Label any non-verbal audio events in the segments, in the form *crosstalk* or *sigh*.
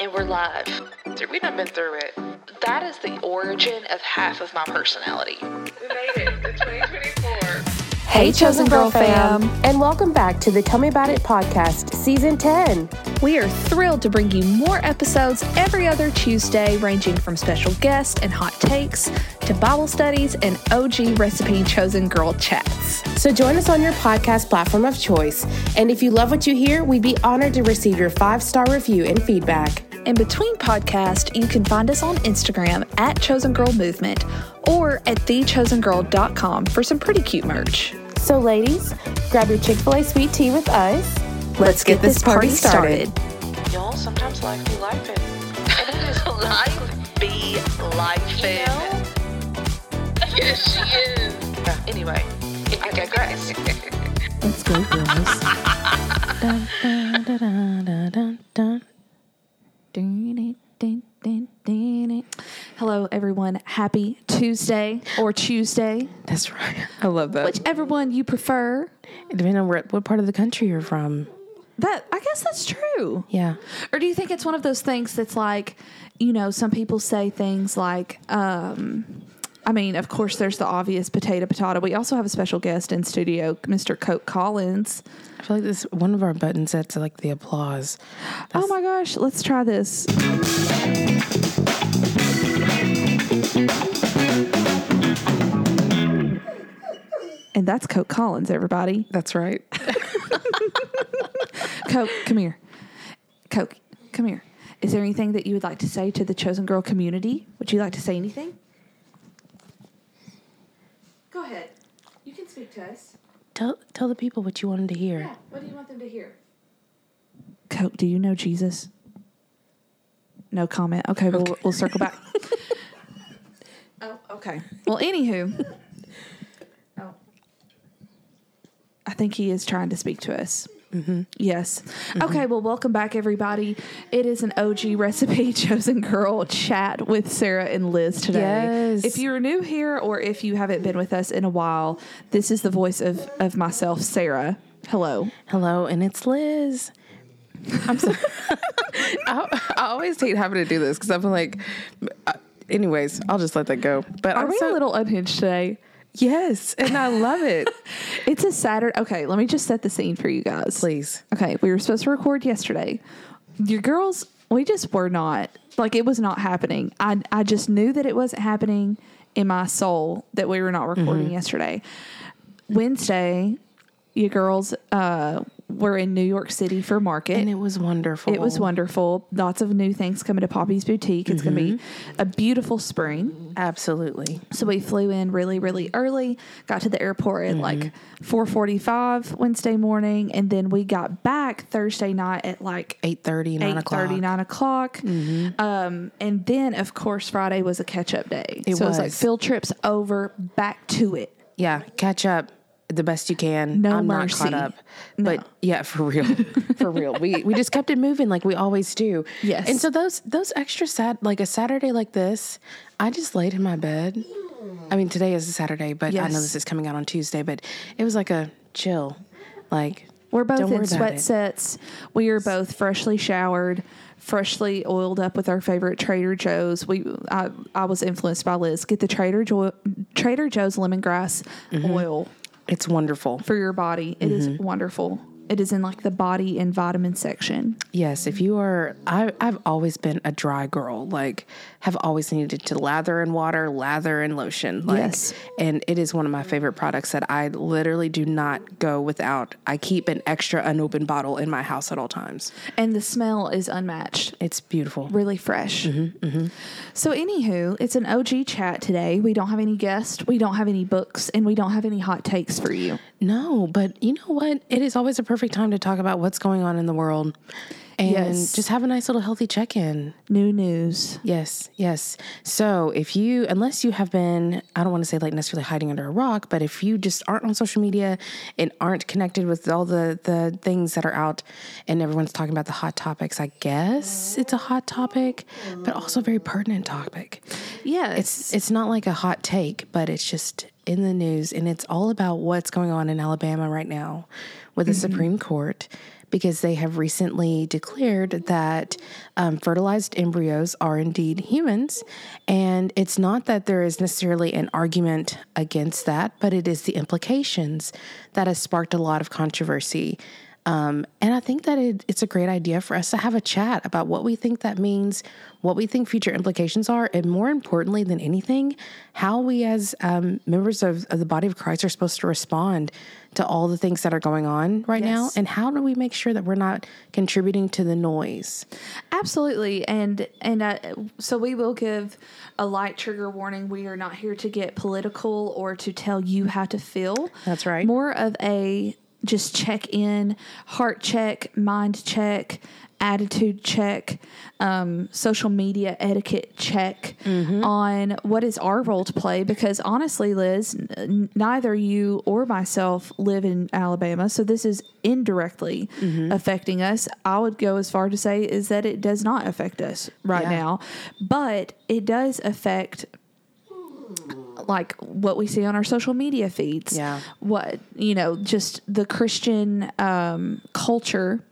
And we're live. We've not been through it. That is the origin of half of my personality. We made it. It's 2024. Hey, Chosen Girl fam, and welcome back to the Tell Me About It podcast, season 10. We are thrilled to bring you more episodes every other Tuesday, ranging from special guests and hot takes to Bible studies and OG recipe chosen girl chats. So join us on your podcast platform of choice. And if you love what you hear, we'd be honored to receive your five star review and feedback. In between podcasts, you can find us on Instagram at Chosen Girl Movement or at thechosengirl.com for some pretty cute merch. So, ladies, grab your Chick fil A sweet tea with us. Let's get this party started. Y'all, sometimes life be life And it is life be life You know? Yes, she is. Anyway, I digress. Let's go, girls. *laughs* dun, dun, dun, dun, dun, dun, dun. Hello, everyone. Happy Tuesday or Tuesday, That's right. I love that. whichever one you prefer. Depending on where, what part of the country you're from. That I guess that's true. Yeah. Or do you think it's one of those things that's like, you know, some people say things like, um, I mean, of course, there's the obvious potato potato. We also have a special guest in studio, Mr. Coke Collins. I feel like this one of our button sets like the applause. oh my gosh, let's try this. And that's Coke Collins, everybody. That's right. *laughs* Coke, come here. Coke, come here. Is there anything that you would like to say to the Chosen Girl community? Would you like to say anything? Go ahead. You can speak to us. Tell tell the people what you wanted to hear. What do you want them to hear? Coke, do you know Jesus? No comment. Okay, We'll, we'll circle back. *laughs* oh, okay. Well, anywho. oh. I think he is trying to speak to us. Yes. Okay, well, welcome back, everybody. It is an OG recipe *laughs* chosen girl chat with Sarah and Liz today. Yes. If you're new here or if you haven't been with us in a while, this is the voice of, of myself, Sarah. Hello. Hello, and it's Liz. I'm sorry. *laughs* *laughs* I, I always hate having to do this because I'm like, uh, anyways, I'll just let that go. But Are I'm we so, a little unhinged today? Yes, and I love it. *laughs* It's a Saturday. Okay, let me just set the scene for you guys. Please. Okay, we were supposed to record yesterday. Your girls, we just were not like it was not happening. I I just knew that it wasn't happening in my soul that we were not recording Mm-hmm. yesterday. Wednesday, you girls uh, were in New York City for market. And it was wonderful. It was wonderful. Lots of new things coming to Poppy's Boutique. It's going to be Mm-hmm. a beautiful spring. Absolutely. So we flew in really, really early. Got to the airport at like four forty-five Wednesday morning, and then we got back Thursday night at like 8.30, 9 eight o'clock. thirty, nine o'clock. Um, and then of course Friday was a catch-up day. It so it was like was. field trips over, back to it. Yeah, catch up the best you can. No I'm mercy. not caught up. No. But yeah, for real. for real. We we just kept it moving like we always do. Yes. And so those those extra sad like a Saturday like this, I just laid in my bed. I mean, today is a Saturday, but I know this is coming out on Tuesday, but it was like a chill. Like We're both in sweat sets. We are both freshly showered, freshly oiled up with our favorite Trader Joe's. We I, I was influenced by Liz. Get the Trader Joe Trader Joe's lemongrass Mm-hmm. oil It's wonderful. for your body. It is Mm-hmm. wonderful. It is in like the body and vitamin section. Yes, if you are, I, I've always been a dry girl. Like, have always needed to lather in water, lather in lotion. Like, Yes. and it is one of my favorite products that I literally do not go without. I keep an extra unopened bottle in my house at all times. And the smell is unmatched. It's beautiful. Really fresh. Mm-hmm, So, anywho, it's an OG chat today. We don't have any guests, we don't have any books, and we don't have any hot takes for you. No, but you know what? It is always a perfect time to talk about what's going on in the world and Yes. just have a nice little healthy check in. New news. Yes, yes. So if you, unless you have been, I don't want to say like necessarily hiding under a rock, but if you just aren't on social media and aren't connected with all the the things that are out, and everyone's talking about the hot topics, I guess it's a hot topic, but also a very pertinent topic. Yeah, It's it's not like a hot take, but it's just in the news, and it's all about what's going on in Alabama right now with the mm-hmm. Supreme Court because they have recently declared that um, fertilized embryos are indeed humans. And it's not that there is necessarily an argument against that, but it is the implications that has sparked a lot of controversy. Um, and I think that it, it's a great idea for us to have a chat about what we think that means, what we think future implications are, and more importantly than anything, how we as um, members of, of the body of Christ are supposed to respond to all the things that are going on right now, and how do we make sure that we're not contributing to the noise? Absolutely, and and uh, so we will give a light trigger warning. We are not here to get political or to tell you how to feel. That's right. More of a just check in, heart check, mind check, attitude check, um, social media etiquette check Mm-hmm. on what is our role to play. Because honestly, Liz, n- neither you or myself live in Alabama, so this is indirectly Mm-hmm. affecting us. I would go as far to say is that it does not affect us right Yeah. now, but it does affect like what we see on our social media feeds. Yeah. What, you know, just the Christian um, culture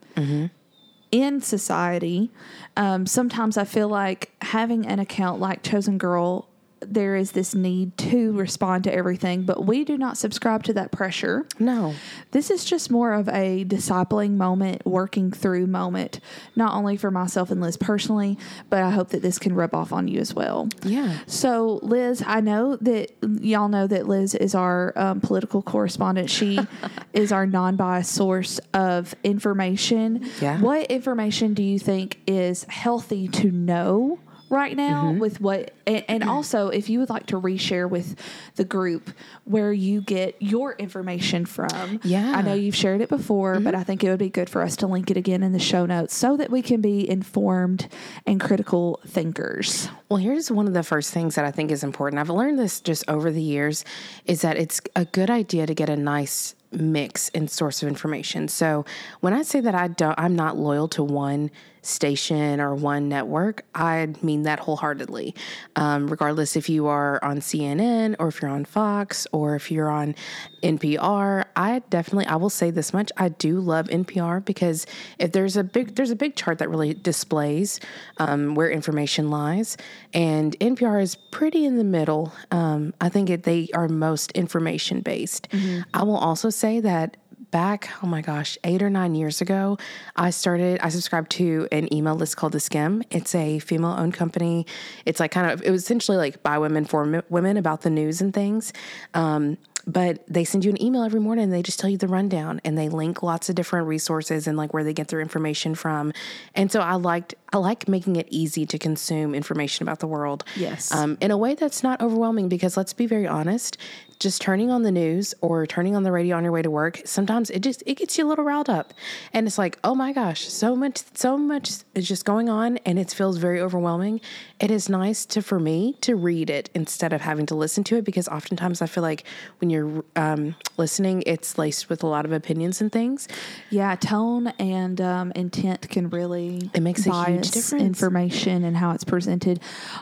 in society. Um, sometimes I feel like having an account like Chosen Girl, there is this need to respond to everything, but we do not subscribe to that pressure. No. This is just more of a discipling moment, working through moment, not only for myself and Liz personally, but I hope that this can rub off on you as well. Yeah. So, Liz, I know that y'all know that Liz is our um, political correspondent. She *laughs* is our non biased source of information. Yeah. What information do you think is healthy to know? Right now, Mm-hmm. with what, and, and also if you would like to reshare with the group where you get your information from. Yeah. Mm-hmm. I know you've shared it before, but I think it would be good for us to link it again in the show notes so that we can be informed and critical thinkers. Well, here's one of the first things that I think is important. I've learned this just over the years is that it's a good idea to get a nice mix and source of information. So when I say that I don't, I'm not loyal to one station or one network, I mean that wholeheartedly. Um, regardless if you are on CNN or if you're on Fox or if you're on NPR, I definitely I will say this much: I do love NPR because if there's a big there's a big chart that really displays um, where information lies, and NPR is pretty in the middle. Um, I think it, they are most information based. I will also say that back, oh my gosh, eight or nine years ago, I started, I subscribed to an email list called The Skimm. It's a female owned company. It's like kind of, it was essentially like by women for women about the news and things. Um, but they send you an email every morning and they just tell you the rundown and they link lots of different resources and like where they get their information from. And so I liked, I like making it easy to consume information about the world. Yes. Um, in a way that's not overwhelming because let's be very honest, just turning on the news or turning on the radio on your way to work, sometimes it just it gets you a little riled up. And it's like, oh my gosh, so much so much is just going on and it feels very overwhelming. It is nice to for me to read it instead of having to listen to it because oftentimes I feel like when you're um, listening, it's laced with a lot of opinions and things. Yeah, tone and um, intent can really It makes a huge difference. information and how it's presented.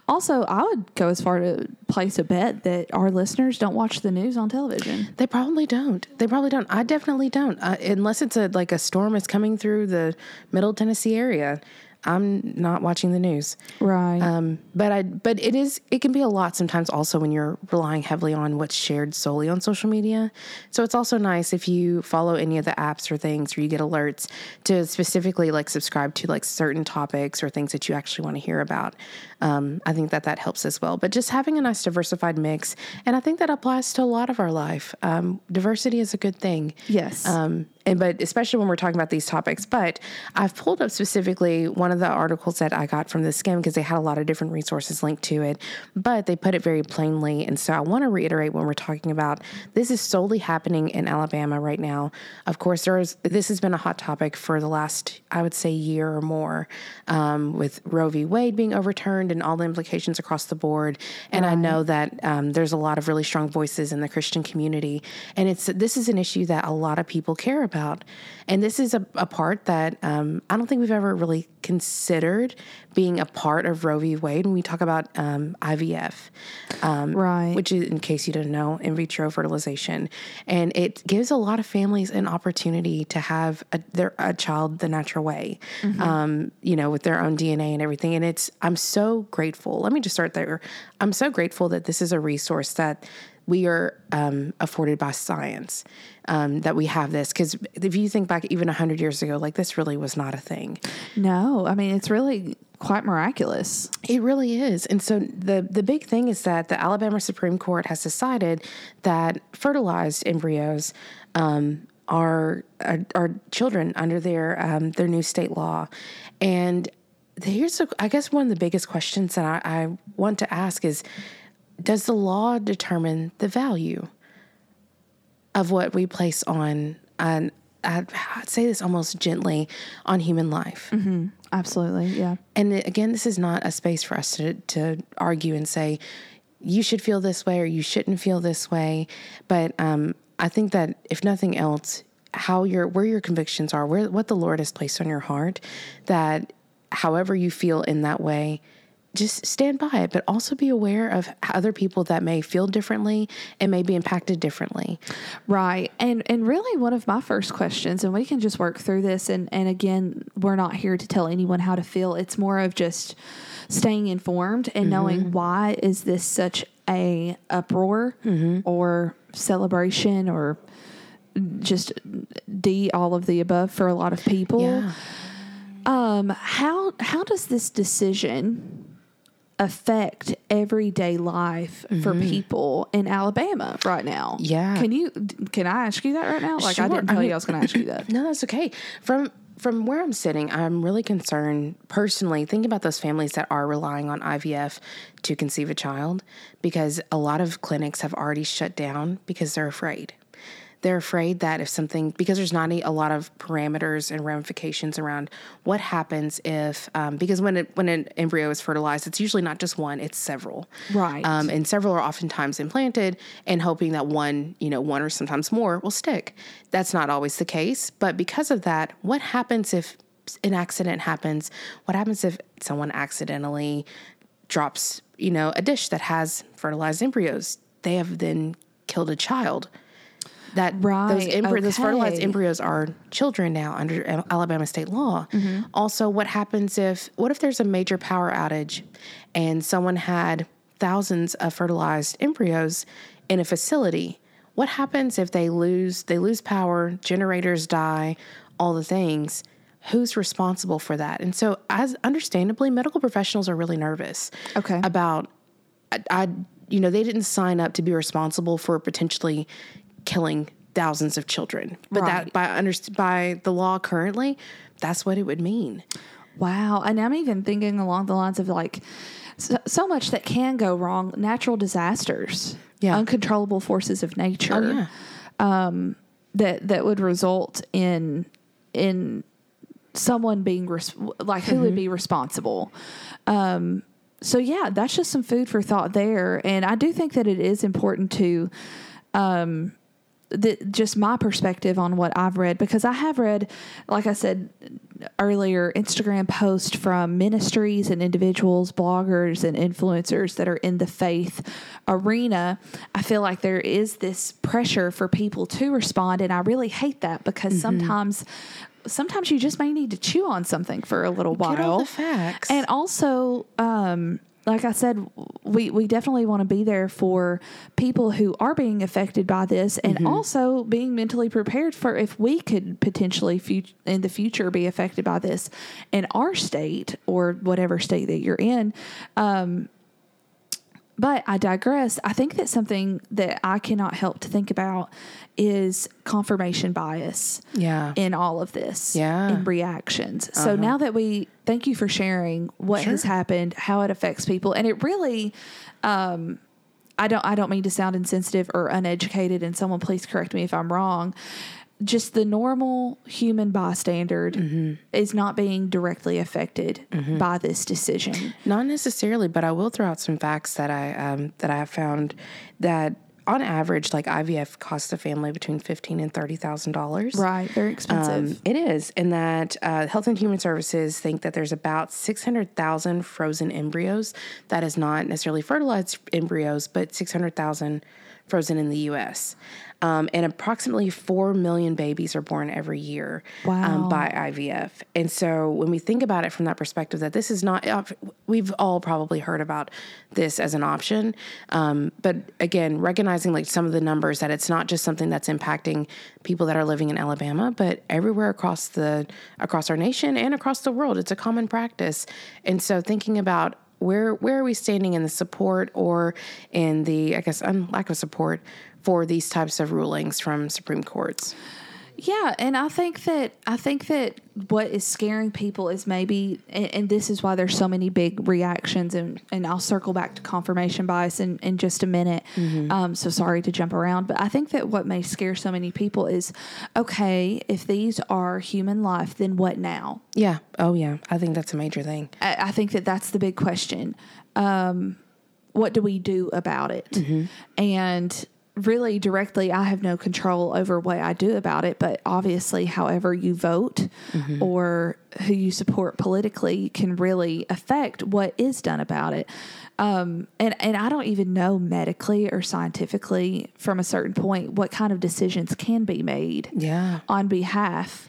Also, I would go as far to place a bet that our listeners don't watch the news on television. They probably don't. They probably don't. I definitely don't. Uh, unless it's a like a storm is coming through the middle Tennessee area. I'm not watching the news. Right. Um, but I but it is it can be a lot sometimes also when you're relying heavily on what's shared solely on social media. So it's also nice if you follow any of the apps or things or you get alerts to specifically like subscribe to like certain topics or things that you actually want to hear about. Um, I think that that helps as well. But just having a nice diversified mix, and I think that applies to a lot of our life. Um, diversity is a good thing. Yes. Um, and but especially when we're talking about these topics. But I've pulled up specifically one of the articles that I got from the Skimm because they had a lot of different resources linked to it, but they put it very plainly. And so I want to reiterate when we're talking about this is solely happening in Alabama right now. Of course, there is this has been a hot topic for the last I would say year or more, um, with Roe v. Wade being overturned and all the implications across the board. And I know that um, there's a lot of really strong voices in the Christian community, and it's this is an issue that a lot of people care about about. And this is a, a part that um, I don't think we've ever really considered being a part of Roe v. Wade when we talk about um, IVF. Um, Right. Which is, in case you didn't know, in vitro fertilization. And it gives a lot of families an opportunity to have a, their, a child the natural way, um, you know, with their own DNA and everything. And it's, I'm so grateful. Let me just start there. I'm so grateful that this is a resource that we are um, afforded by science um, that we have this. Because if you think back even 100 years ago like this really was not a thing. No, I mean it's really quite miraculous. it really is. And so the the big thing is that the alabama supreme court has decided that fertilized embryos um, are, are are children under their um, their new state law. And here's a, I guess one of the biggest questions that I, I want to ask is does the law determine the value of what we place on on I'd, I'd say this almost gently on human life? Absolutely, yeah. and again this is not a space for us to, to argue and say you should feel this way or you shouldn't feel this way. But um, i think that if nothing else how your where your convictions are where what the lord has placed on your heart that however you feel in that way just stand by it but also be aware of other people that may feel differently and may be impacted differently Right. And and really one of my first questions and we can just work through this and and again we're not here to tell anyone how to feel. It's more of just staying informed and knowing why is this such a uproar or celebration or just D all of the above for a lot of people. yeah Um, how how does this decision affect everyday life for people in Alabama right now? Mm-hmm. Yeah. Can you can I ask you that right now? Like I didn't I tell mean- you I was going to ask you that. *clears throat* No, that's okay. From from where I'm sitting, I'm really concerned personally thinking about those families that are relying on IVF to conceive a child because a lot of clinics have already shut down because they're afraid. They're afraid that if something, because there's not a, a lot of parameters and ramifications around what happens if, um, because when it, when an embryo is fertilized, it's usually not just one; it's several. Right. Um, and several are oftentimes implanted and hoping that one, you know, one or sometimes more will stick. That's not always the case, but because of that, what happens if an accident happens? What happens if someone accidentally drops, you know, a dish that has fertilized embryos? They have then killed a child. That those, Right, embry- those fertilized embryos are children now under Alabama state law. Mm-hmm. Also, what happens if what if there's a major power outage and someone had thousands of fertilized embryos in a facility? What happens if they lose they lose power, generators die, all the things? Who's responsible for that? And so, as understandably, medical professionals are really nervous Okay. about I, I you know they didn't sign up to be responsible for potentially killing thousands of children but Right. that by under, by the law currently that's what it would mean Wow. And I'm even thinking along the lines of like so, so much that can go wrong. Natural disasters, Yeah. uncontrollable forces of nature. oh yeah that that would result in in someone being res- like who would be responsible. Um, so yeah, that's just some food for thought there, and I do think that it is important to. Um, the, just my perspective on what I've read because I have read, like I said earlier, Instagram posts from ministries and individuals, bloggers and influencers that are in the faith arena. I feel like there is this pressure for people to respond, and I really hate that because sometimes. Sometimes you just may need to chew on something for a little while. Get all the facts. And also, um, like I said, we, we definitely want to be there for people who are being affected by this and Mm-hmm. also being mentally prepared for if we could potentially fut- in the future be affected by this in our state or whatever state that you're in. Um, but I digress. I think that something that I cannot help to think about is confirmation bias Yeah. in all of this Yeah. in reactions. So now that we thank you for sharing what has happened, how it affects people, and it really um I don't I don't mean to sound insensitive or uneducated and someone please correct me if I'm wrong. Just the normal human bystander is not being directly affected by this decision. Not necessarily, but I will throw out some facts that I um, that I have found that on average, like IVF costs a family between fifteen and thirty thousand dollars. Right. Very expensive. Um, it is, and that uh, Health and Human Services think that there's about 600,000 frozen embryos. That is not necessarily fertilized embryos, but 600,000 frozen in the U.S. Um, and approximately 4 million babies are born every year Wow. um, by IVF. And so when we think about it from that perspective, that this is not, uh, we've all probably heard about this as an option. Um, but again, recognizing like some of the numbers that it's not just something that's impacting people that are living in Alabama, but everywhere across the, across our nation and across the world, it's a common practice. And so thinking about where where are we standing in the support or in the I guess lack of support for these types of rulings from Supreme Courts? Yeah, and I think that I think that what is scaring people is maybe, and, and this is why there's so many big reactions, and and I'll circle back to confirmation bias in, in just a minute. Um, so sorry to jump around, but I think that what may scare so many people is, okay, if these are human life, then what now? Yeah. Oh yeah. I think that's a major thing. I, I think that that's the big question. Um, what do we do about it? And really, directly, I have no control over what I do about it. But obviously, however you vote or who you support politically can really affect what is done about it. Um, and and I don't even know medically or scientifically from a certain point what kind of decisions can be made Yeah. on behalf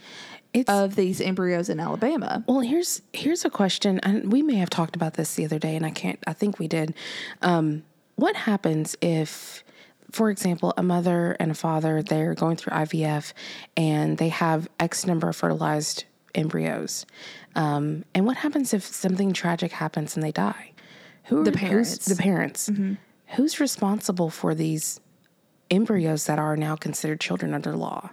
It's of these embryos in Alabama. Well, here's here's a question, and we may have talked about this the other day, and I can't. I think we did. Um, what happens if, for example, a mother and a father they're going through IVF, and they have X number of fertilized embryos, um, and what happens if something tragic happens and they die? Who The are- who's- parents. The parents. Who's responsible for these embryos that are now considered children under law?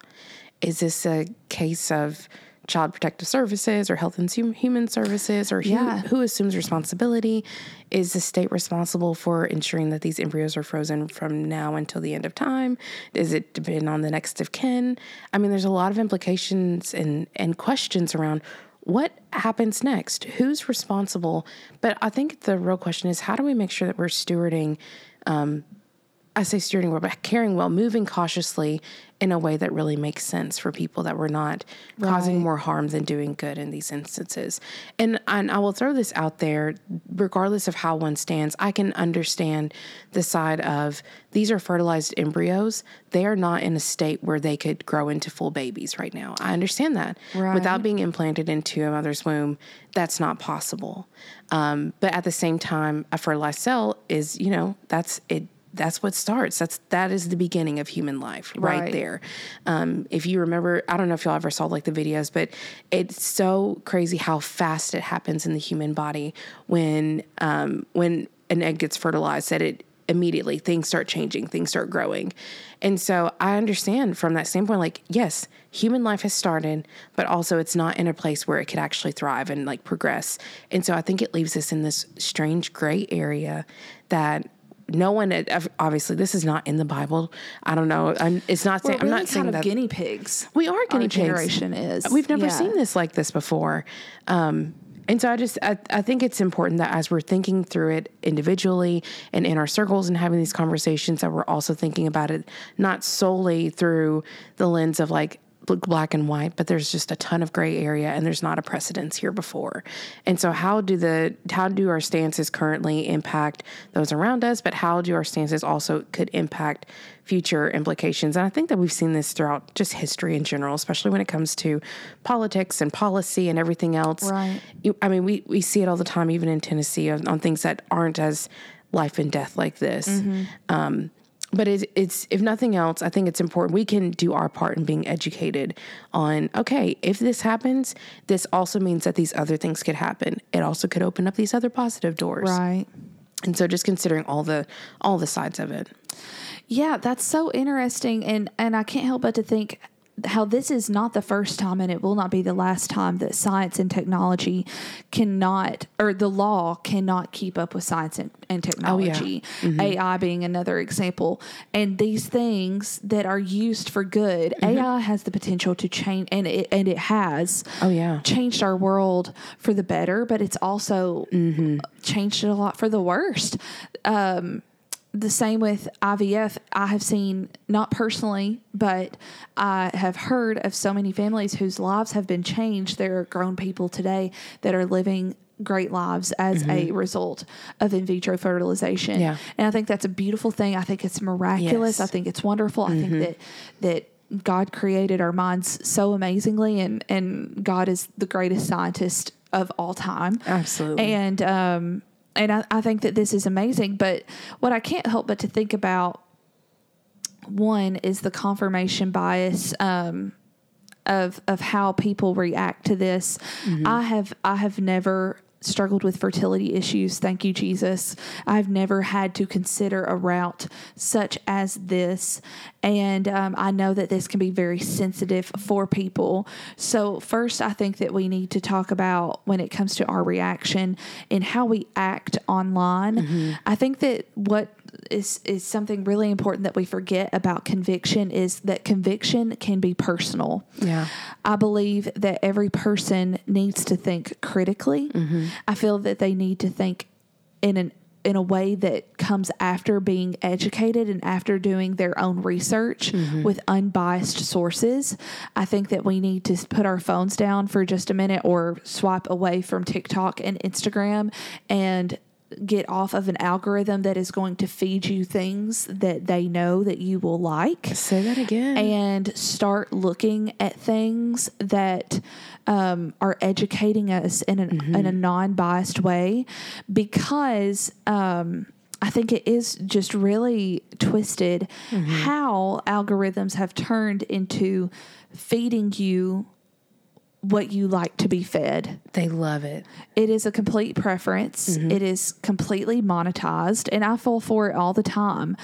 Is this a case of Child Protective Services or Health and Human Services, or who, Yeah. who assumes responsibility? Is the state responsible for ensuring that these embryos are frozen from now until the end of time? Does it depend on the next of kin? I mean, there's a lot of implications and, and questions around what happens next? Who's responsible? But I think the real question is how do we make sure that we're stewarding um, I say steering well, but caring well, moving cautiously in a way that really makes sense for people that we're not causing more harm than doing good in these instances. And and I will throw this out there, regardless of how one stands, I can understand the side of these are fertilized embryos. They are not in a state where they could grow into full babies right now. I understand that. Right. Without being implanted into a mother's womb, that's not possible. Um, but at the same time, a fertilized cell is, you know, that's it that's what starts. That's that is the beginning of human life right, Right. there. Um, if you remember, I don't know if y'all ever saw like the videos, but it's so crazy how fast it happens in the human body when um, when an egg gets fertilized. That it immediately things start changing, things start growing, and so I understand from that standpoint. Like, yes, human life has started, but also it's not in a place where it could actually thrive and like progress. And so I think it leaves us in this strange gray area that no one obviously this is not in the bible i don't know I'm, it's not saying i'm not saying kind of that guinea pigs. we are guinea pigs generation is. we've never Yeah. seen this like this before um, and so I just I, I think it's important that as we're thinking through it individually and in our circles and having these conversations that we're also thinking about it not solely through the lens of like black and white but there's just a ton of gray area and there's not a precedence here before and so how do the how do our stances currently impact those around us but how do our stances also could impact future implications and i think that we've seen this throughout just history in general especially when it comes to politics and policy and everything else Right. I mean, we, we see it all the time, even in Tennessee, on, on things that aren't as life and death like this. Um, but it, it's if nothing else, I think it's important we can do our part in being educated on. Okay, if this happens, this also means that these other things could happen. It also could open up these other positive doors. Right. And so, just considering all the all the sides of it. Yeah, that's so interesting, and and I can't help but to think how this is not the first time, and it will not be the last time that science and technology cannot, or the law cannot keep up with science and, and oh, technology. Mm-hmm. AI being another example, and these things that are used for good, mm-hmm. AI has the potential to change, and it and it has. Oh, yeah. changed our world for the better, but it's also mm-hmm. changed it a lot for the worst. Um, the same with IVF. I have seen, not personally, but I have heard of so many families whose lives have been changed. There are grown people today that are living great lives as a result of in vitro fertilization. Mm-hmm. Yeah. And I think that's a beautiful thing. I think it's miraculous. Yes. Mm-hmm. I think it's wonderful. I think that that God created our minds so amazingly and and God is the greatest scientist of all time. Absolutely. And um and I, I think that this is amazing. But what I can't help but to think about one is the confirmation bias um, of of how people react to this. I have I have never struggled with fertility issues. Thank you, Jesus. I've never had to consider a route such as this, and um, I know that this can be very sensitive for people. So first, I think that we need to talk about when it comes to our reaction and how we act online. I think that what is is something really important that we forget about conviction is that conviction can be personal. Yeah. I believe that every person needs to think critically. Mm-hmm. I feel that they need to think in an in a way that comes after being educated and after doing their own research mm-hmm. with unbiased sources. I think that we need to put our phones down for just a minute or swipe away from TikTok and Instagram and get off of an algorithm that is going to feed you things that they know that you will like Say that again. and start looking at things that um, are educating us in, an, in a non biased way because. Um, I think it is just really twisted how algorithms have turned into feeding you what you like to be fed. they love it. It is a complete preference. It is completely monetized, and I fall for it all the time.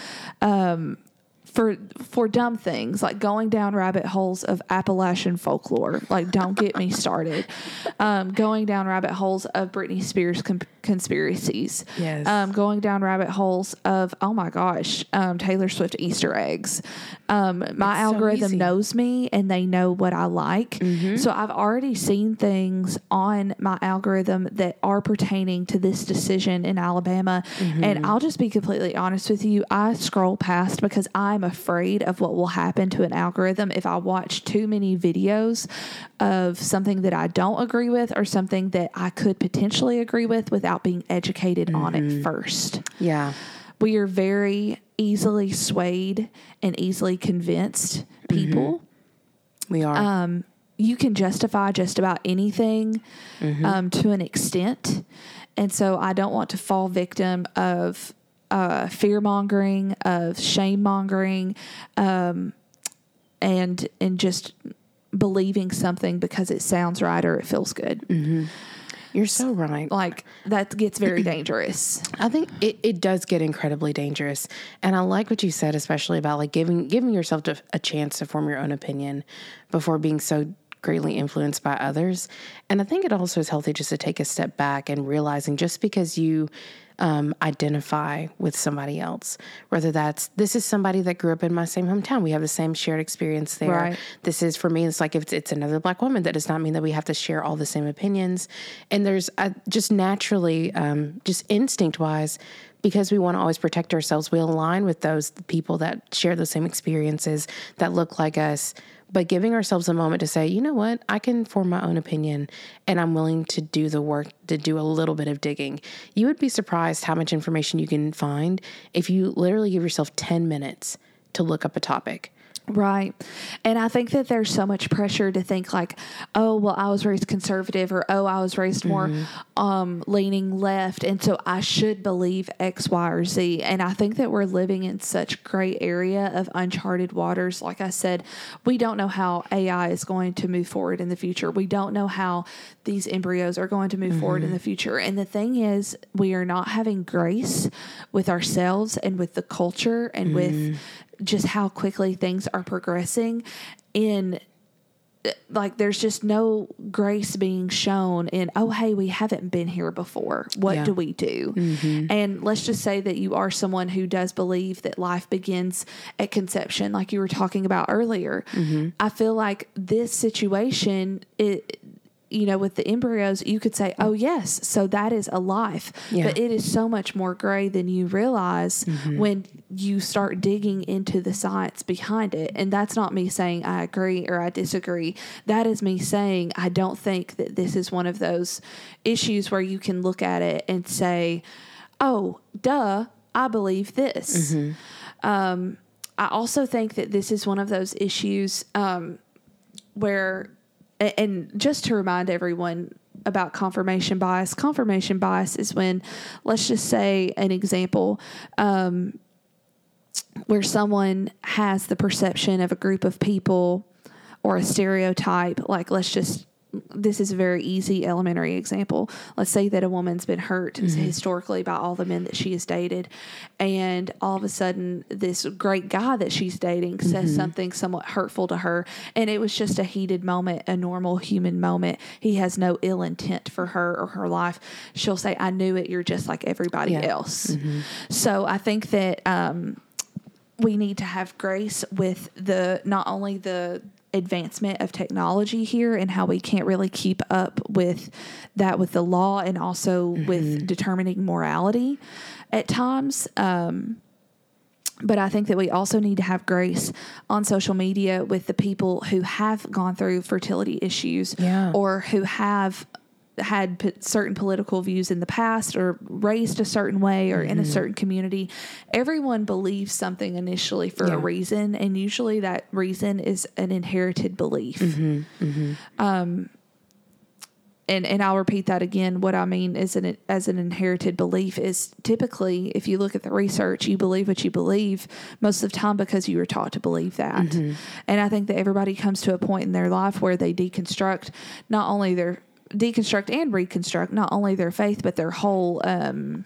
Um, for for dumb things like going down rabbit holes of Appalachian folklore, like don't get me started. *laughs* Um, going down rabbit holes of Britney Spears con- conspiracies. Yes. Um, going down rabbit holes of oh my gosh, um, Taylor Swift Easter eggs. Um, my It's algorithm easy. knows me and they know what I like. Mm-hmm. So I've already seen things on my algorithm that are pertaining to this decision in Alabama. Mm-hmm. And I'll just be completely honest with you. I scroll past because I'm afraid of what will happen to an algorithm if I watch too many videos of something that I don't agree with or something that I could potentially agree with without being educated on Mm-hmm. it first Yeah. we are very easily swayed and easily convinced people. We are. Um, you can justify just about anything um, to an extent. And so I don't want to fall victim of uh, fear mongering, of shame mongering, um, and and just believing something because it sounds right or it feels good. You're so right. Like that gets very dangerous. I think it, it does get incredibly dangerous. And I like what you said, especially about like giving giving yourself a chance to form your own opinion before being so greatly influenced by others. And I think it also is healthy just to take a step back and realizing just because you um, identify with somebody else, whether that's this is somebody that grew up in my same hometown, we have the same shared experience there. Right. This is for me. It's like if it's, it's another black woman, that does not mean that we have to share all the same opinions. And there's uh, just naturally, um, just instinct wise, because we want to always protect ourselves, we align with those people that share those same experiences that look like us. But giving ourselves a moment to say, you know what, I can form my own opinion and I'm willing to do the work to do a little bit of digging. You would be surprised how much information you can find if you literally give yourself 10 minutes to look up a topic. Right. And I think that there's so much pressure to think like, oh, well, I was raised conservative or oh, I was raised more mm-hmm. um, leaning left. And so I should believe X, Y, or Z. And I think that we're living in such gray area of uncharted waters. Like I said, we don't know how AI is going to move forward in the future. We don't know how these embryos are going to move forward in mm-hmm. the future. And the thing is, we are not having grace with ourselves and with the culture and with mm-hmm. Just how quickly things are progressing. In like there's just no grace being shown in oh hey we haven't been here before. What Yeah. do we do? Mm-hmm. And let's just say that you are someone who does believe that life begins at conception like you were talking about earlier. Mm-hmm. I feel like this situation it you know, with the embryos, you could say, oh, yes, so that is a life. Yeah. But it is so much more gray than you realize when you start digging into the science behind it. And that's not me saying I agree or I disagree. That is me saying I don't think that this is one of those issues where you can look at it and say, oh, duh, I believe this. Um, I also think that this is one of those issues um, where, and just to remind everyone about confirmation bias, confirmation bias is when, let's just say, an example, um, where someone has the perception of a group of people or a stereotype, like let's just this is a very easy elementary example. Let's say that a woman's been hurt mm-hmm. historically by all the men that she has dated, and all of a sudden, this great guy that she's dating says mm-hmm. something somewhat hurtful to her, and it was just a heated moment, a normal human moment. He has no ill intent for her or her life. She'll say, I knew it, you're just like everybody Yeah. else. Mm-hmm. So I think that. Um, we need to have grace with the not only the advancement of technology here and how we can't really keep up with that with the law and also with determining morality at times um, but I think that we also need to have grace on social media with the people who have gone through fertility issues Yeah. or who have had p- certain political views in the past or raised a certain way or in a mm-hmm. certain community. Everyone believes something initially for Yeah. a reason, and usually that reason is an inherited belief. Mm-hmm, mm-hmm. Um, and and I'll repeat that again. What I mean is an as an inherited belief is typically, if you look at the research, you believe what you believe most of the time because you were taught to believe that. And I think that everybody comes to a point in their life where they deconstruct not only their deconstruct and reconstruct not only their faith but their whole um,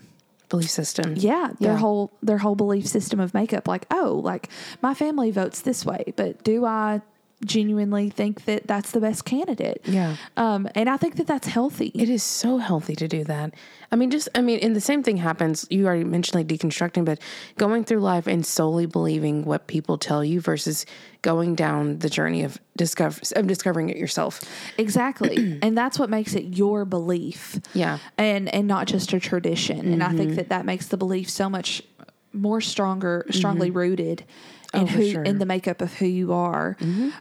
Belief system. yeah their Yeah. whole their whole belief system of makeup like oh like my family votes this way but do i genuinely think that that's the best candidate Yeah. um and i think that that's healthy It is so healthy to do that. I mean, just, I mean, and the same thing happens. You already mentioned like deconstructing, but going through life and solely believing what people tell you versus going down the journey of discover of discovering it yourself. Exactly. *clears throat* and that's what makes it your belief. Yeah. And and not just a tradition. And I think that that makes the belief so much more stronger, strongly rooted in Oh, who sure. in the makeup of who you are.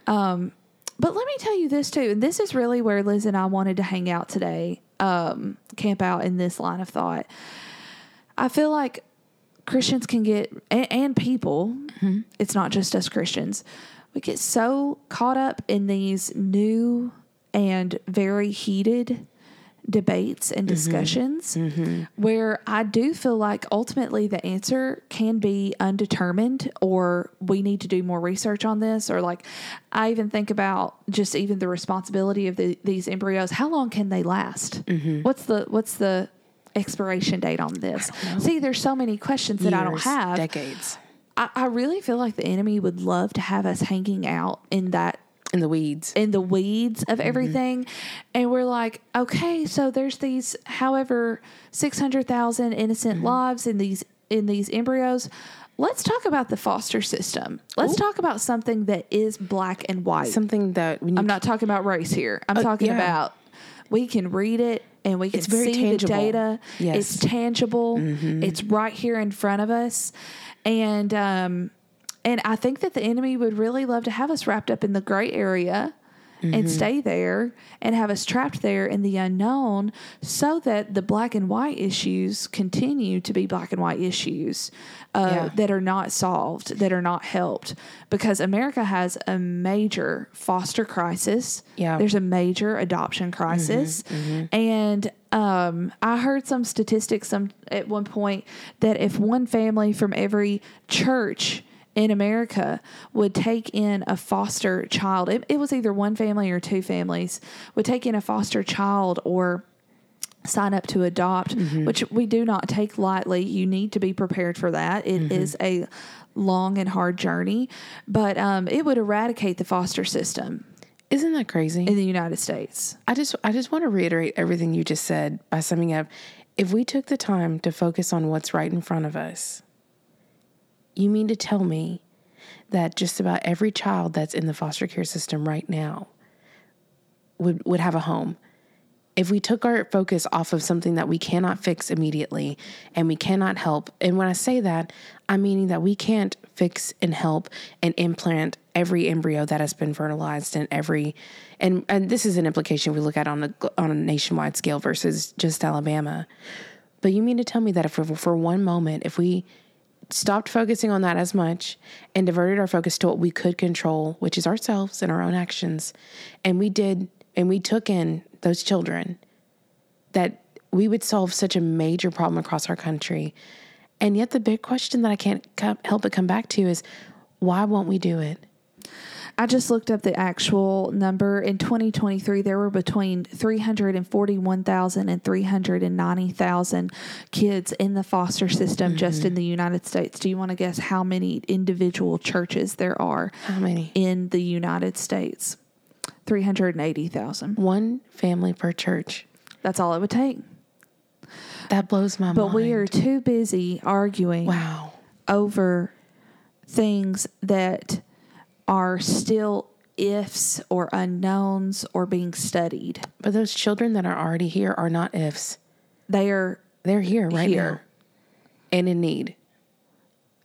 Um but let me tell you this too, and this is really where Liz and I wanted to hang out today, um, camp out in this line of thought. I feel like Christians can get, and, and people, it's not just us Christians, we get so caught up in these new and very heated debates and discussions where I do feel like ultimately the answer can be undetermined or we need to do more research on this or like I even think about just even the responsibility of the, these embryos. How long can they last? What's the what's the expiration date on this? See there's so many questions that I don't have. decades. I, I really feel like the enemy would love to have us hanging out in that in the weeds. in the weeds of mm-hmm. everything. And we're like, okay, so there's these however 600,000 innocent mm-hmm. lives in these in these embryos. Let's talk about the foster system. Let's talk about something that is black and white. Something that when you I'm not talking about race here. I'm oh, talking yeah. about we can read it and we can It's see tangible. the data. Yes. It's tangible. It's right here in front of us. And um and I think that the enemy would really love to have us wrapped up in the gray area and stay there and have us trapped there in the unknown so that the black and white issues continue to be black and white issues uh, Yeah. that are not solved, that are not helped. Because America has a major foster crisis. Yeah. There's a major adoption crisis. And um, I heard some statistics some at one point that if one family from every church in America would take in a foster child, it, it was either one family or two families, would take in a foster child or sign up to adopt, which we do not take lightly. You need to be prepared for that. It is a long and hard journey, but um, it would eradicate the foster system Isn't that crazy? in the United States. I just I just want to reiterate everything you just said by summing up. If we took the time to focus on what's right in front of us, you mean to tell me that just about every child that's in the foster care system right now would would have a home, if we took our focus off of something that we cannot fix immediately and we cannot help, and when I say that, I'm meaning that we can't fix and help and implant every embryo that has been fertilized and every and and this is an implication we look at on a on a nationwide scale versus just Alabama. But you mean to tell me that if for, for one moment, if we stopped focusing on that as much and diverted our focus to what we could control, which is ourselves and our own actions, and we did, and we took in those children, that we would solve such a major problem across our country. And yet, the big question that I can't help but come back to is why won't we do it? I just looked up the actual number. In 2023, there were between 341,000 and 390,000 kids in the foster system mm-hmm. just in the United States. Do you want to guess how many individual churches there are? How many? In the United States? 380,000. One family per church. That's all it would take. That blows my but mind. But we are too busy arguing wow. over things that are still ifs or unknowns or being studied. But those children that are already here are not ifs. They are they're here right here. now and in need.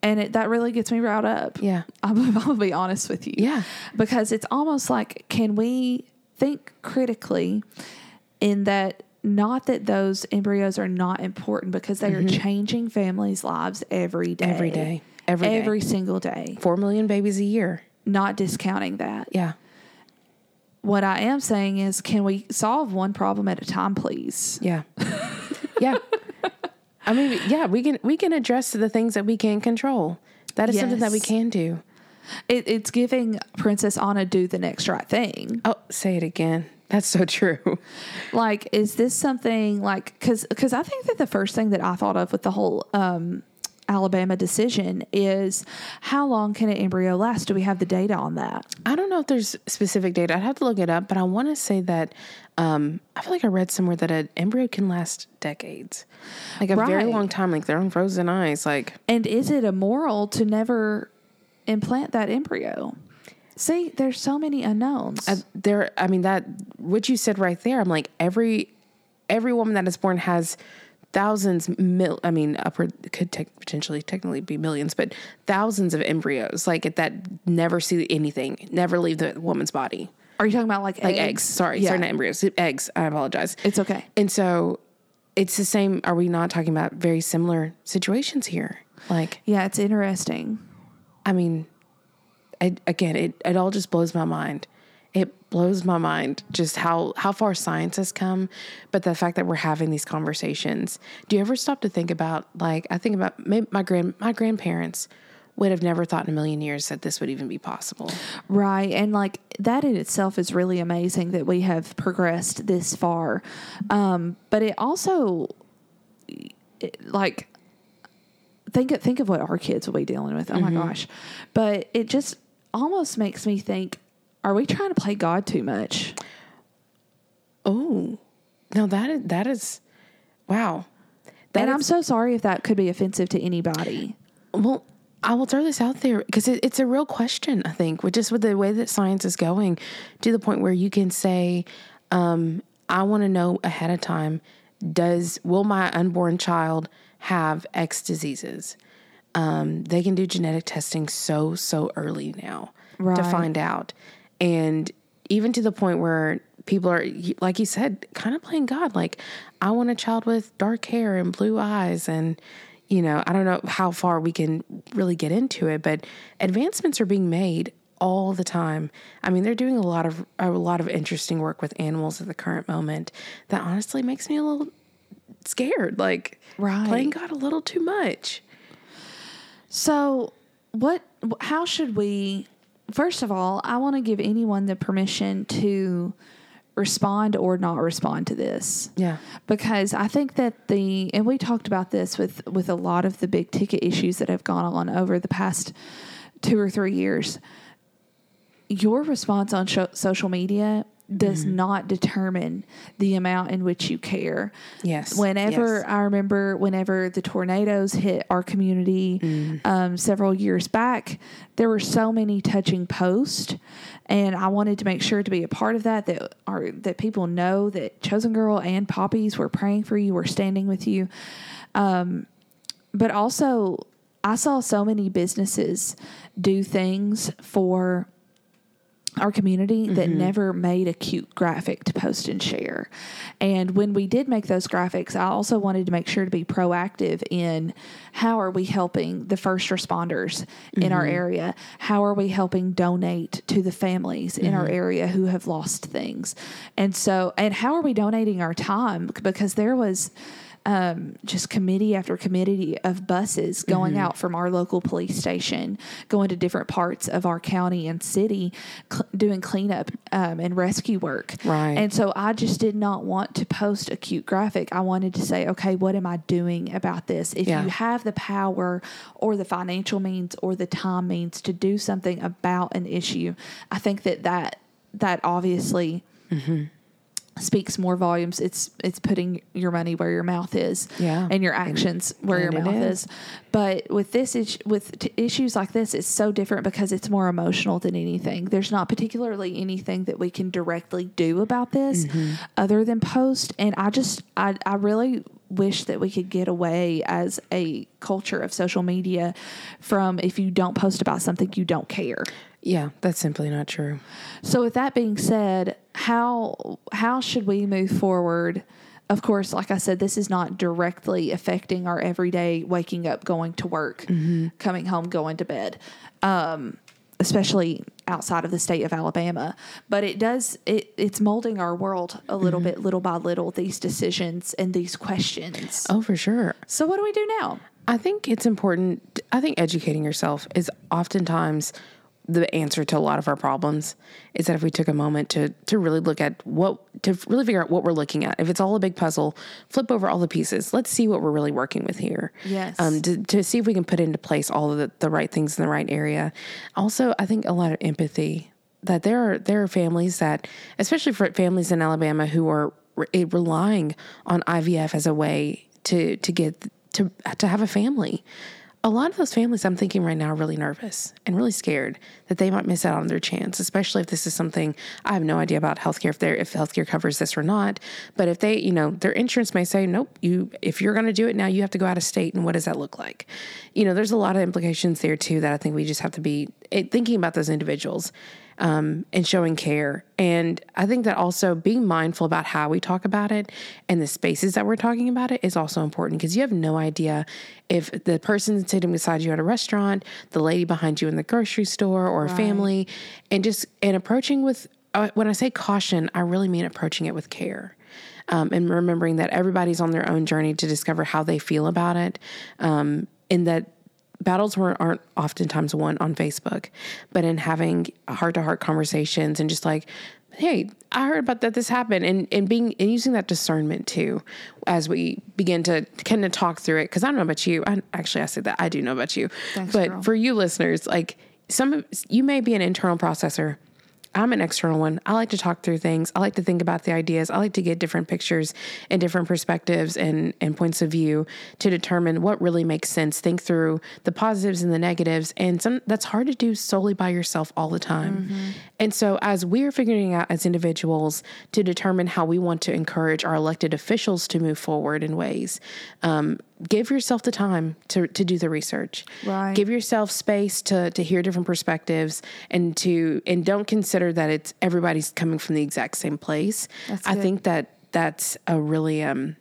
And it, that really gets me riled up. Yeah. *laughs* I'm, to be honest with you. Yeah. Because it's almost like, can we think critically in that not that those embryos are not important because they mm-hmm. are changing families' lives every day. Every day. Every, every day. single day. Four million babies a year not discounting that. Yeah. What I am saying is, can we solve one problem at a time, please? Yeah. *laughs* yeah. I mean, yeah, we can we can address the things that we can control. That is yes. something that we can do. It, it's giving Princess Anna do the next right thing. Oh, say it again. That's so true. *laughs* Like, is this something like because because I think that the first thing that I thought of with the whole um, Alabama decision is how long can an embryo last? Do we have the data on that? I don't know if there's specific data. I'd have to look it up, but I want to say that um, I feel like I read somewhere that an embryo can last decades, like a right. very long time, like their own frozen eyes. Like, and is it immoral to never implant that embryo? See, there's so many unknowns. Uh, there, I mean that what you said right there. I'm like every every woman that is born has thousands mil i mean upward could te- potentially technically be millions but thousands of embryos like that never see anything never leave the woman's body. Are you talking about like like eggs, eggs. Sorry yeah. sorry not embryos. Eggs. I apologize. It's okay. And so it's the same are we not talking about very similar situations here? Like yeah it's interesting. I mean I, again it, it all just blows my mind blows my mind just how how far science has come but the fact that we're having these conversations. Do you ever stop to think about like i think about my grand my grandparents would have never thought in a million years that this would even be possible. Right and like that in itself is really amazing that we have progressed this far. Um, but it also it, like think of, think of what our kids will be dealing with. Oh mm-hmm. my gosh. But it just almost makes me think are we trying to play God too much? Oh, no, that is, that is, wow. That and is, I'm so sorry if that could be offensive to anybody. Well, I will throw this out there because it, it's a real question, I think, with just with the way that science is going to the point where you can say, um, I want to know ahead of time, does, will my unborn child have X diseases? Um, they can do genetic testing so, so early now right. to find out. And even to the point where people are, like you said, kind of playing God. Like, I want a child with dark hair and blue eyes. And, you know, I don't know how far we can really get into it, but advancements are being made all the time. I mean, they're doing a lot of a lot of interesting work with animals at the current moment that honestly makes me a little scared. Like right. playing God a little too much. So, what how should we first of all, I want to give anyone the permission to respond or not respond to this. Yeah. Because I think that the and we talked about this with with a lot of the big ticket issues that have gone on over the past 2 or 3 years. Your response on sh- social media does not determine the amount in which you care. Yes. Whenever Yes. I remember, whenever the tornadoes hit our community Mm. um, several years back, there were so many touching posts, and I wanted to make sure to be a part of that. That are that people know that Chosen Girl and Poppies were praying for you, were standing with you. Um, but also, I saw so many businesses do things for our community that mm-hmm. never made a cute graphic to post and share. And when we did make those graphics, I also wanted to make sure to be proactive in how are we helping the first responders in our mm-hmm. area? How are we helping donate to the families in our mm-hmm. area who have lost things? And so, and how are we donating our time? Because there was um, just committee after committee of buses going Mm-hmm. out from our local police station, going to different parts of our county and city, cl- doing cleanup um, and rescue work. Right. And so I just did not want to post a cute graphic. I wanted to say, okay, what am I doing about this? If Yeah. you have the power or the financial means or the time means to do something about an issue, I think that that, that obviously speaks more volumes. It's it's putting your money where your mouth is, Yeah. and your actions where and your mouth is. is. But with this is with t- issues like this, it's so different because it's more emotional than anything. There's not particularly anything that we can directly do about this Mm-hmm. other than post. And I just I I really wish that we could get away as a culture of social media from if you don't post about something you don't care. Yeah, that's simply not true. So with that being said, how how should we move forward? Of course, like I said, this is not directly affecting our everyday waking up, going to work, coming home, going to bed, um, especially outside of the state of Alabama. But it does it it's molding our world a little bit, little by little. These decisions and these questions. Oh, for sure. So what do we do now? I think it's important. I think educating yourself is oftentimes the answer to a lot of our problems. Is that if we took a moment to to really look at what to really figure out what we're looking at. If it's all a big puzzle, flip over all the pieces. Let's see what we're really working with here. Yes. Um, to, to see if we can put into place all of the, the right things in the right area. Also, I think a lot of empathy. That there are there are families that, especially for families in Alabama, who are re- relying on IVF as a way to to get to to have a family. A lot of those families, I'm thinking right now, are really nervous and really scared that they might miss out on their chance, especially if this is something I have no idea about healthcare if they if healthcare covers this or not. But if they, you know, their insurance may say, nope, you if you're going to do it now, you have to go out of state, and what does that look like? You know, there's a lot of implications there too that I think we just have to be eh, thinking about those individuals um, and showing care. And I think that also being mindful about how we talk about it and the spaces that we're talking about it is also important because you have no idea if the person sitting beside you at a restaurant, the lady behind you in the grocery store, or a family, and just and approaching with uh, when I say caution, I really mean approaching it with care. Um, and remembering that everybody's on their own journey to discover how they feel about it, um, and that battles were, aren't oftentimes won on Facebook, but in having heart to heart conversations and just like, hey, I heard about that this happened, and and being and using that discernment too as we begin to kind of talk through it. Because I don't know about you, I, actually I said that I do know about you, Thanks, but girl. for you listeners, like some of you may be an internal processor. I'm an external one. I like to talk through things. I like to think about the ideas. I like to get different pictures and different perspectives and, and points of view to determine what really makes sense. Think through the positives and the negatives. And some that's hard to do solely by yourself all the time. And so as we're figuring out as individuals to determine how we want to encourage our elected officials to move forward in ways, um, give yourself the time to, to do the research. Right. Give yourself space to to hear different perspectives and to and don't consider that it's everybody's coming from the exact same place. That's I good. think that that's a really um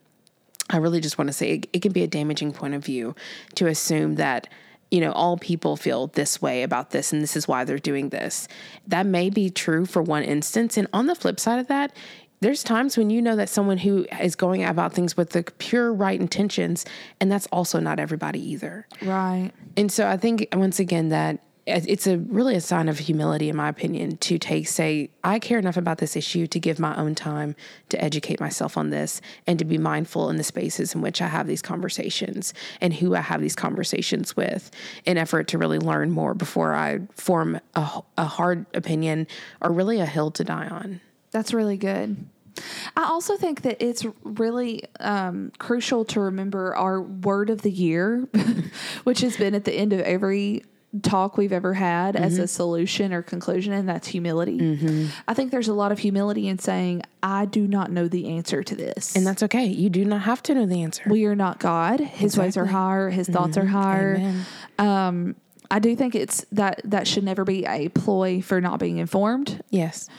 I really just want to say it, it can be a damaging point of view to assume that you know all people feel this way about this and this is why they're doing this. That may be true for one instance and on the flip side of that there's times when you know that someone who is going about things with the pure right intentions and that's also not everybody either. Right. And so I think once again that it's a really a sign of humility, in my opinion, to take say I care enough about this issue to give my own time to educate myself on this and to be mindful in the spaces in which I have these conversations and who I have these conversations with, in effort to really learn more before I form a, a hard opinion or really a hill to die on. That's really good. I also think that it's really um, crucial to remember our word of the year, *laughs* which has been at the end of every talk we've ever had as Mm-hmm. a solution or conclusion, and that's humility. I think there's a lot of humility in saying, I do not know the answer to this. And that's okay. You do not have to know the answer. we are not God. His ways are Exactly. Mm-hmm. higher, his thoughts are higher. Um, I do think it's that that should never be a ploy for not being informed yes.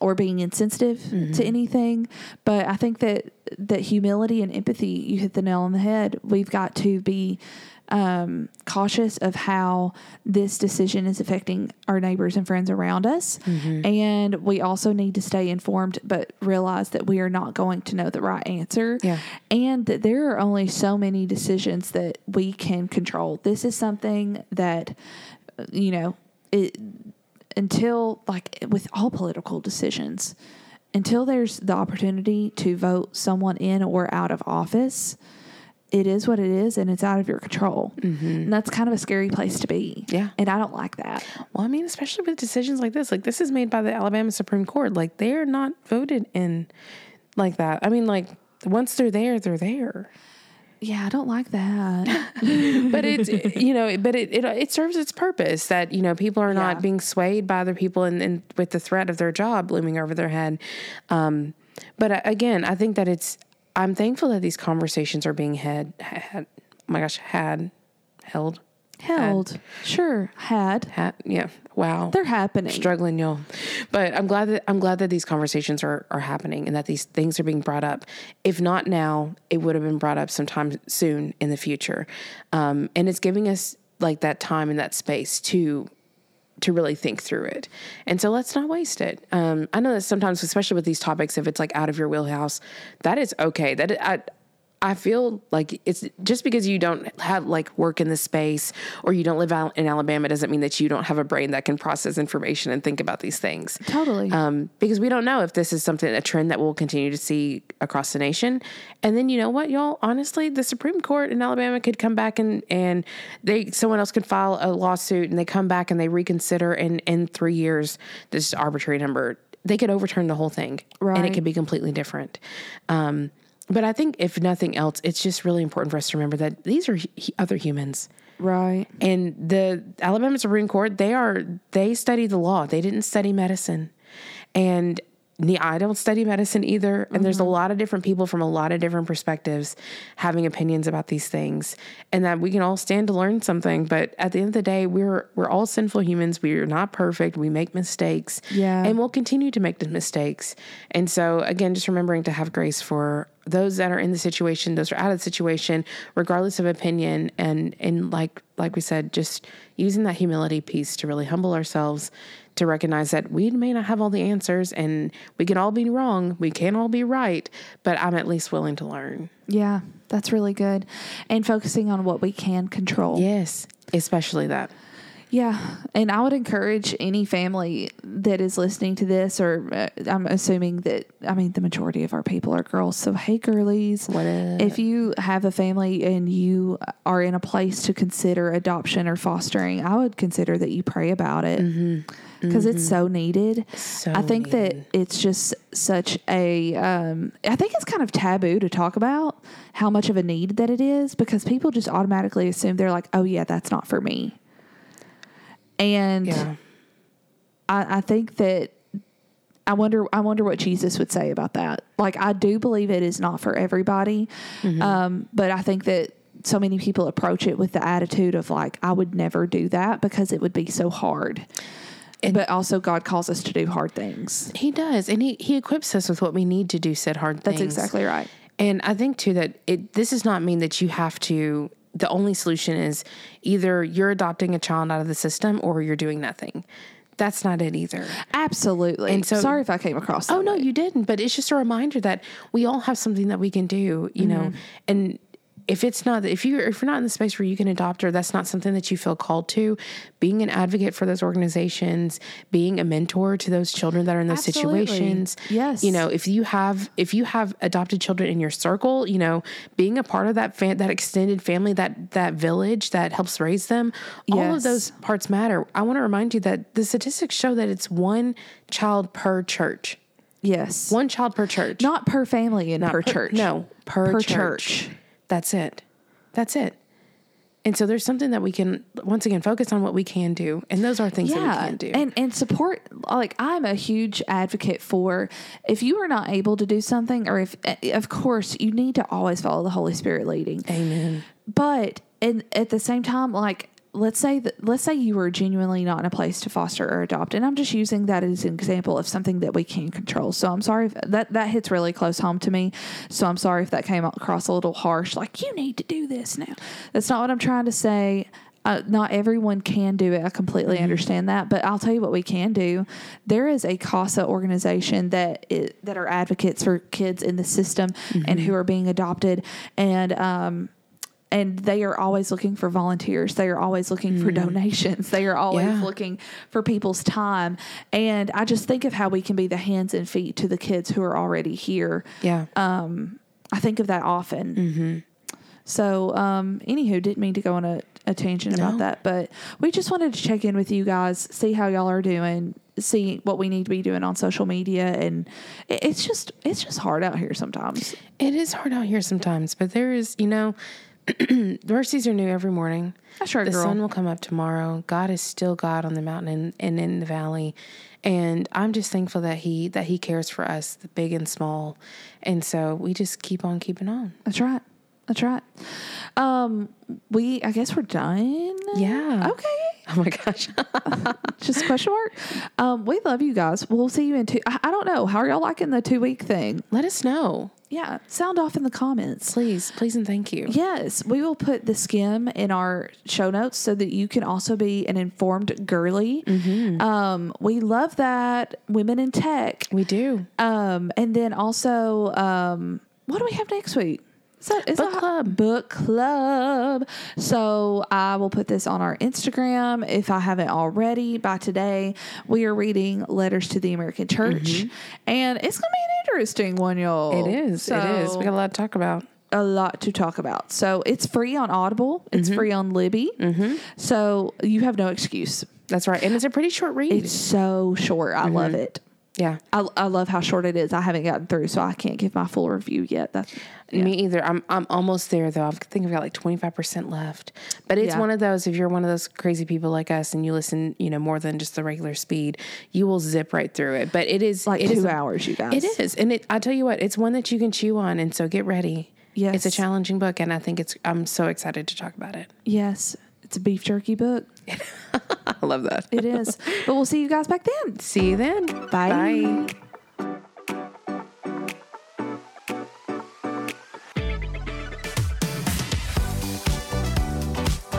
Or being insensitive Mm-hmm. to anything. But I think that that humility and empathy, you hit the nail on the head. We've got to be um, cautious of how this decision is affecting our neighbors and friends around us, Mm-hmm. and we also need to stay informed, but realize that we are not going to know the right answer, Yeah. and that there are only so many decisions that we can control. This is something that uh, you know it until like with all political decisions until there's the opportunity to vote someone in or out of office it is what it is and it's out of your control mm-hmm. and that's kind of a scary place to be Yeah. and i don't like that Well, I mean, especially with decisions like this, like this is made by the Alabama Supreme Court. Like they're not voted in like that. I mean, like once they're there, they're there. Yeah i don't like that *laughs* But it's you know, but it, it it serves its purpose that you know people are not Yeah. being swayed by other people and, and with the threat of their job looming over their head. Um, but again, I think that it's. I'm thankful that these conversations are being had. had oh my gosh, had held. held sure had Had, yeah. Wow. they're happening struggling, y'all. But I'm glad that I'm glad that these conversations are are happening and that these things are being brought up. If not now, it would have been brought up sometime soon in the future. Um, and it's giving us like that time and that space to to really think through it. And so let's not waste it. Um, I know that sometimes, especially with these topics, if it's like out of your wheelhouse, that is okay. That I I feel like it's just because you don't have like work in the space or you don't live out in Alabama doesn't mean that you don't have a brain that can process information and think about these things. Totally. Um, because we don't know if this is something, a trend that we'll continue to see across the nation. And then you know what, y'all? Honestly, the Supreme Court in Alabama could come back and and they someone else could file a lawsuit and they come back and they reconsider and in three years this arbitrary number. They could overturn the whole thing, Right. and it could be completely different. Um, but I think if nothing else, it's just really important for us to remember that these are other humans. right And the Alabama Supreme Court, they are they study the law. They didn't study medicine. And I don't study medicine either. And there's a mm-hmm. lot of different people from a lot of different perspectives having opinions about these things. And that we can all stand to learn something. But at the end of the day, we're we're all sinful humans. We are not perfect. We make mistakes. Yeah. And we'll continue to make the mistakes. And so again, just remembering to have grace for those that are in the situation, those are out of the situation, regardless of opinion, and and like like we said, just using that humility piece to really humble ourselves, to recognize that we may not have all the answers, and we can all be wrong, we can't all be right, but I'm at least willing to learn. yeah that's really good and focusing on what we can control Yes, especially that. Yeah, and I would encourage any family that is listening to this, or uh, I'm assuming that I mean the majority of our people are girls. So hey, girlies, if you have a family and you are in a place to consider adoption or fostering, I would consider that you pray about it because it's so needed. So I think that it's just such a. Um, I think it's kind of taboo to talk about how much of a need that it is because people just automatically assume they're like, oh yeah, that's not for me. And Yeah. I, I think that I wonder I wonder what Jesus would say about that. Like I do believe it is not for everybody, um, but I think that so many people approach it with the attitude of like I would never do that because it would be so hard. but also God calls us to do hard things. He does, and he he equips us with what we need to do said hard That's things. exactly right. And I think too that it this does not mean that you have to. The only solution is either you're adopting a child out of the system or you're doing nothing. That's not it either. Absolutely. And so- sorry if I came across. Oh no, way. you didn't. But it's just a reminder that we all have something that we can do, you know, mm-hmm. and if it's not if you if you're not in the space where you can adopt or that's not something that you feel called to being an advocate for those organizations being a mentor to those children that are in those Absolutely. situations Yes. you know if you have if you have adopted children in your circle you know being a part of that fan, that extended family that that village that helps raise them all of those parts matter i want to remind you that the statistics show that it's one child per church Yes. one child per church Not per family and Not per, church. No, per, Per church. church. That's it. That's it. And so there's something that we can once again focus on what we can do, and those are things that we can do. And and support like I'm a huge advocate for if you are not able to do something or if eh, of course you need to always follow the Holy Spirit leading. Amen. But and at the same time like let's say that let's say you were genuinely not in a place to foster or adopt and i'm just using that as an example of something that we can control. So i'm sorry if that that hits really close home to me. So i'm sorry if that came across a little harsh like you need to do this now. That's not what i'm trying to say. Uh, not everyone can do it. I completely understand that, but I'll tell you what we can do. There is a CASA organization that that are advocates for kids in the system and who are being adopted, and um, and they are always looking for volunteers. They are always looking for donations. They are always Yeah. looking for people's time. And I just think of how we can be the hands and feet to the kids who are already here. Yeah. Um, I think of that often. Mm-hmm. So, um, anywho, didn't mean to go on a, a tangent about that, but we just wanted to check in with you guys, see how y'all are doing, see what we need to be doing on social media, and it, it's just it's just hard out here sometimes. it is hard out here sometimes, but there is, you know, mercies are new every morning. That's right, the girl. sun will come up tomorrow. God is still God on the mountain and, and in the valley. And I'm just thankful that he that he cares for us, the big and small. And so we just keep on keeping on. That's right. That's right. Um, we I guess we're done. Yeah. Okay. *laughs* Oh my gosh. *laughs* Just question mark. Um, we love you guys. We'll see you in two. I, I don't know. How are y'all liking the two week thing? Let us know. Yeah, sound off in the comments. Please, please and thank you. Yes, we will put the Skimm in our show notes so that you can also be an informed girly. Um, we love that women in tech. We do. Um, and then also, um, what do we have next week? That, is Book that- club. Book club. So I will put this on our Instagram if I haven't already by today. We are reading Letters to the American Church, and it's going to be an interesting one, y'all. Mm-hmm. It is. it is. We got a lot to talk about. a lot to talk about. So it's free on Audible. It's Mm-hmm. free on Libby. So you have no excuse. That's right. And it's a pretty short read. It's so short. I Mm-hmm. love it. Yeah. I, I love how short it is. I haven't gotten through, so I can't give my full review yet. That's yeah. Me either. I'm I'm almost there though. I think I've got like 25% left. But it's Yeah. one of those if you're one of those crazy people like us and you listen, you know, more than just the regular speed, you will zip right through it. But it is like it two is hours, you guys. It is. And it I tell you what, it's one that you can chew on and so get ready. Yes. It's a challenging book and I think it's I'm so excited to talk about it. Yes, it's a beef jerky book. *laughs* I love that. It is. but we'll see you guys back then. See you then. Bye. Bye.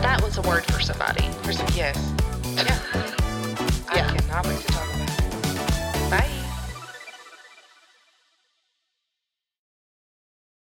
That was a word for somebody. For some, yes. *laughs* Yeah.